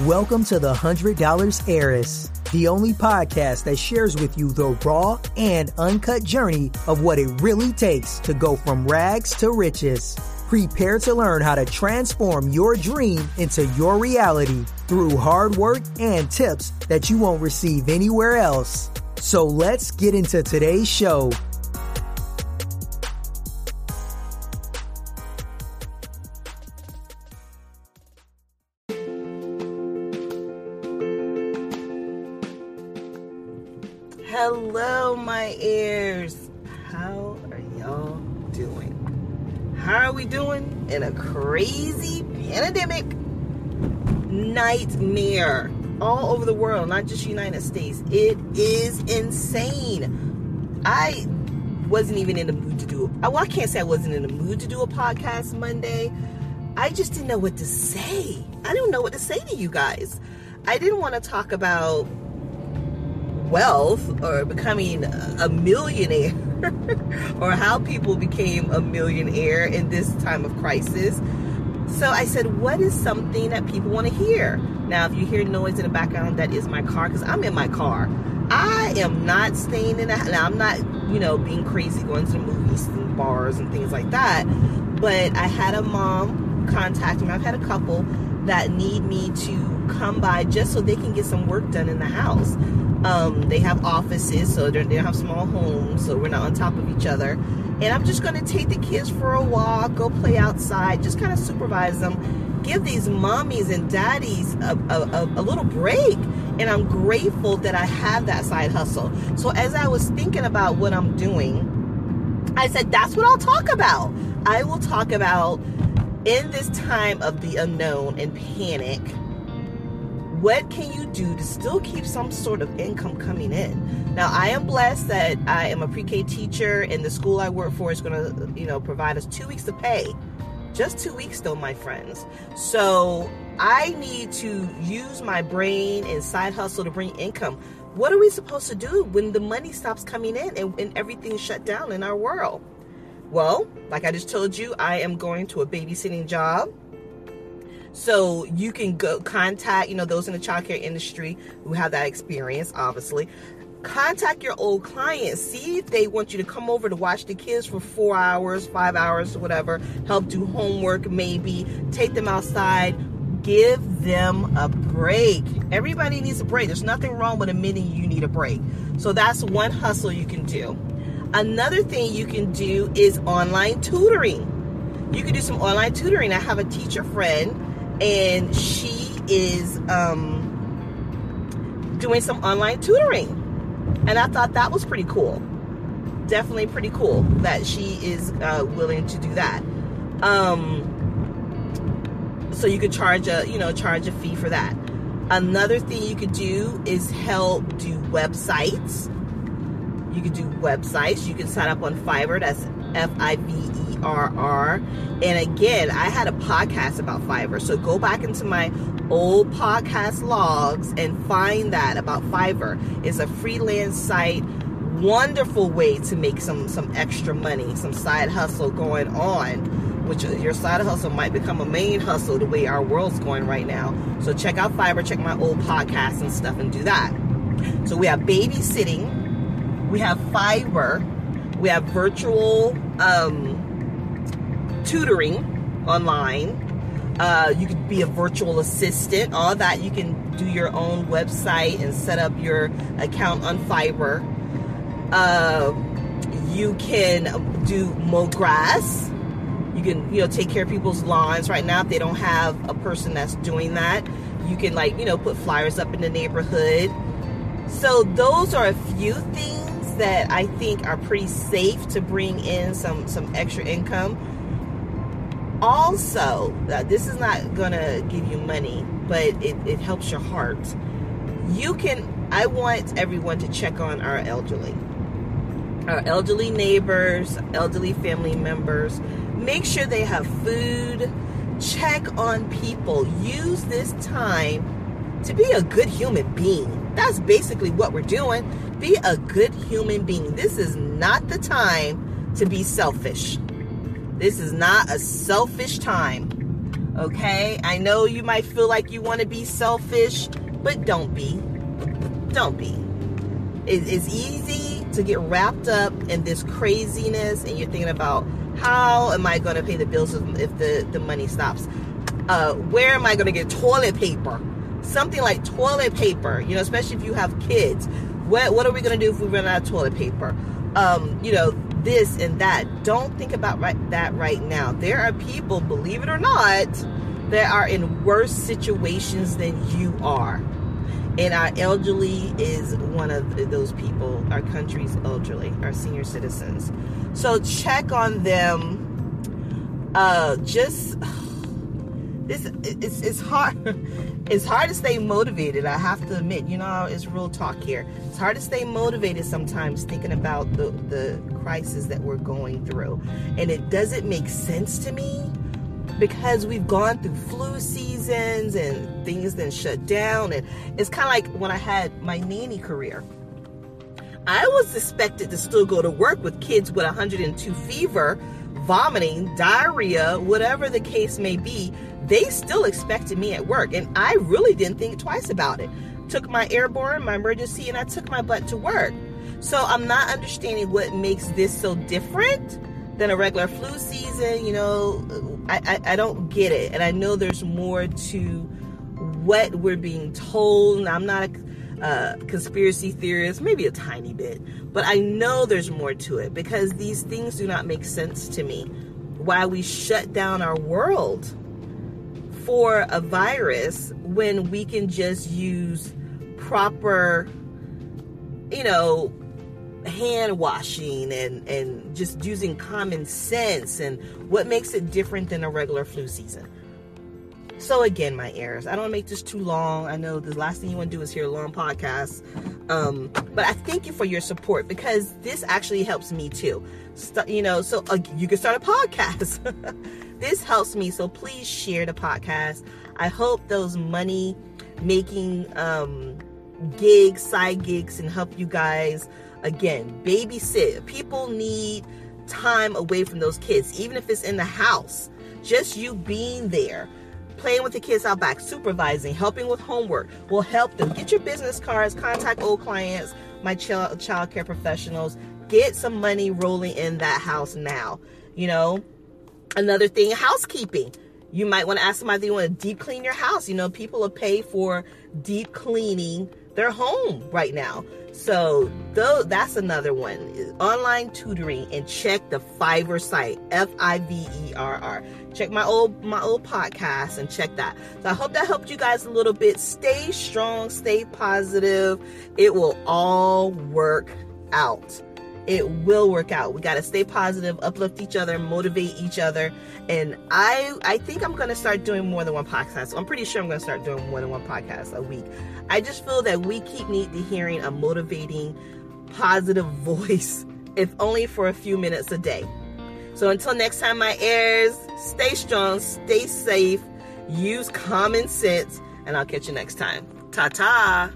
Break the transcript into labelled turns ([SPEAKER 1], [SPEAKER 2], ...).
[SPEAKER 1] Welcome to the $100 Heiress, the only podcast that shares with you the raw and uncut journey of what it really takes to go from rags to riches. Prepare to learn how to transform your dream into your reality through hard work and tips that you won't receive anywhere else. So let's get into today's show.
[SPEAKER 2] Hello, my ears. How are y'all doing? How are we doing in a crazy pandemic nightmare all over the world, not just United States? It is insane. I wasn't even in the mood to do. Well, I can't say I wasn't in the mood to do a podcast Monday. I just didn't know what to say. I didn't know what to say to you guys. I didn't want to talk about wealth or becoming a millionaire or how people became a millionaire in this time of crisis. So I said, what is something that people want to hear? Now, if you hear noise in the background, that is my car because I'm in my car. I am not staying in the Now, I'm not, you know, being crazy going to movies and bars and things like that. But I had a mom contact me. I've had a couple that need me to come by just so they can get some work done in the house. Um, they have offices, so they don't have small homes, so we're not on top of each other. And I'm just going to take the kids for a walk, go play outside, just kind of supervise them, give these mommies and daddies a, a, a little break. And I'm grateful that I have that side hustle. So as I was thinking about what I'm doing, I said, that's what I'll talk about. I will talk about in this time of the unknown and panic what can you do to still keep some sort of income coming in? Now i am blessed that i am a pre-k teacher and the school i work for is going to you know provide us two weeks of pay. Just two weeks though my friends. So i need to use my brain and side hustle to bring income. What are we supposed to do when the money stops coming in and, and everything's shut down in our world well like i just told you i am going to a babysitting job so you can go contact, you know, those in the childcare industry who have that experience, obviously. Contact your old clients. See if they want you to come over to watch the kids for four hours, five hours, whatever. Help do homework, maybe. Take them outside. Give them a break. Everybody needs a break. There's nothing wrong with admitting you need a break. So that's one hustle you can do. Another thing you can do is online tutoring. You can do some online tutoring. I have a teacher friend and she is um, doing some online tutoring. And I thought that was pretty cool. Definitely pretty cool that she is uh, willing to do that. Um, so you could charge a you know charge a fee for that. Another thing you could do is help do websites. You can do websites. You can sign up on Fiverr. That's F I V E R R. And again, I had a podcast about Fiverr. So go back into my old podcast logs and find that about Fiverr. It's a freelance site. Wonderful way to make some some extra money, some side hustle going on, which your side hustle might become a main hustle the way our world's going right now. So check out Fiverr, check my old podcasts and stuff and do that. So we have babysitting, we have Fiverr, we have virtual um, tutoring online. Uh, you could be a virtual assistant. All that you can do your own website and set up your account on Fiverr. Uh, you can do mow grass. You can, you know, take care of people's lawns right now if they don't have a person that's doing that. You can, like, you know, put flyers up in the neighborhood. So those are a few things that I think are pretty safe to bring in some some extra income. Also, uh, this is not gonna give you money, but it, it helps your heart. You can. I want everyone to check on our elderly, our elderly neighbors, elderly family members. Make sure they have food. Check on people. Use this time to be a good human being that's basically what we're doing. Be a good human being. This is not the time to be selfish. This is not a selfish time. Okay? I know you might feel like you want to be selfish, but don't be. Don't be. It's easy to get wrapped up in this craziness and you're thinking about how am I going to pay the bills if the, the money stops? Uh, where am I going to get toilet paper? Something like toilet paper, you know, especially if you have kids. What, what are we going to do if we run out of toilet paper? Um, you know, this and that. Don't think about right, that right now. There are people, believe it or not, that are in worse situations than you are. And our elderly is one of those people, our country's elderly, our senior citizens. So check on them. Uh, just this it's it's hard it's hard to stay motivated i have to admit you know it's real talk here. It's hard to stay motivated sometimes thinking about the the crisis that we're going through. And it doesn't make sense to me because we've gone through flu seasons and things then shut down. And it's kind of like when i had my nanny career. I was expected to still go to work with kids with 102 fever vomiting diarrhea whatever the case may be they still expected me at work. And I really didn't think twice about it. Took my airborne, my Emergen-C, and I took my butt to work. So I'm not understanding what makes this so different than a regular flu season. You know, I, I, I don't get it. And I know there's more to what we're being told. And I'm not a uh, conspiracy theorist, maybe a tiny bit, but I know there's more to it because these things do not make sense to me. Why we shut down our world for a virus when we can just use proper, you know, hand washing and, and just using common sense and what makes it different than a regular flu season. So again, my heirs, I don't make this too long. I know the last thing you want to do is hear a long podcast. Um, but I thank you for your support because this actually helps me too. You know, so uh, you can start a podcast. this helps me. So please share the podcast. I hope those money making um, gigs, side gigs, and help you guys again babysit. People need time away from those kids, even if it's in the house. Just you being there, playing with the kids out back, supervising, helping with homework will help them. Get your business cards, contact old clients, my child child care professionals. Get some money rolling in that house now. You know, Another thing, housekeeping. You might want to ask somebody you want to deep clean your house. You know, people will pay for deep cleaning their home right now. So though that's another one. Online tutoring and check the Fiverr site, F-I-V-E-R-R. Check my old my old podcast and check that. So I hope that helped you guys a little bit. Stay strong, stay positive. It will all work out it will work out. We got to stay positive, uplift each other, motivate each other. And I I think I'm going to start doing more than one podcast. I'm pretty sure I'm going to start doing more than one podcast a week. I just feel that we keep need to hearing a motivating, positive voice, if only for a few minutes a day. So until next time, my heirs, stay strong, stay safe, use common sense, and I'll catch you next time. Ta ta.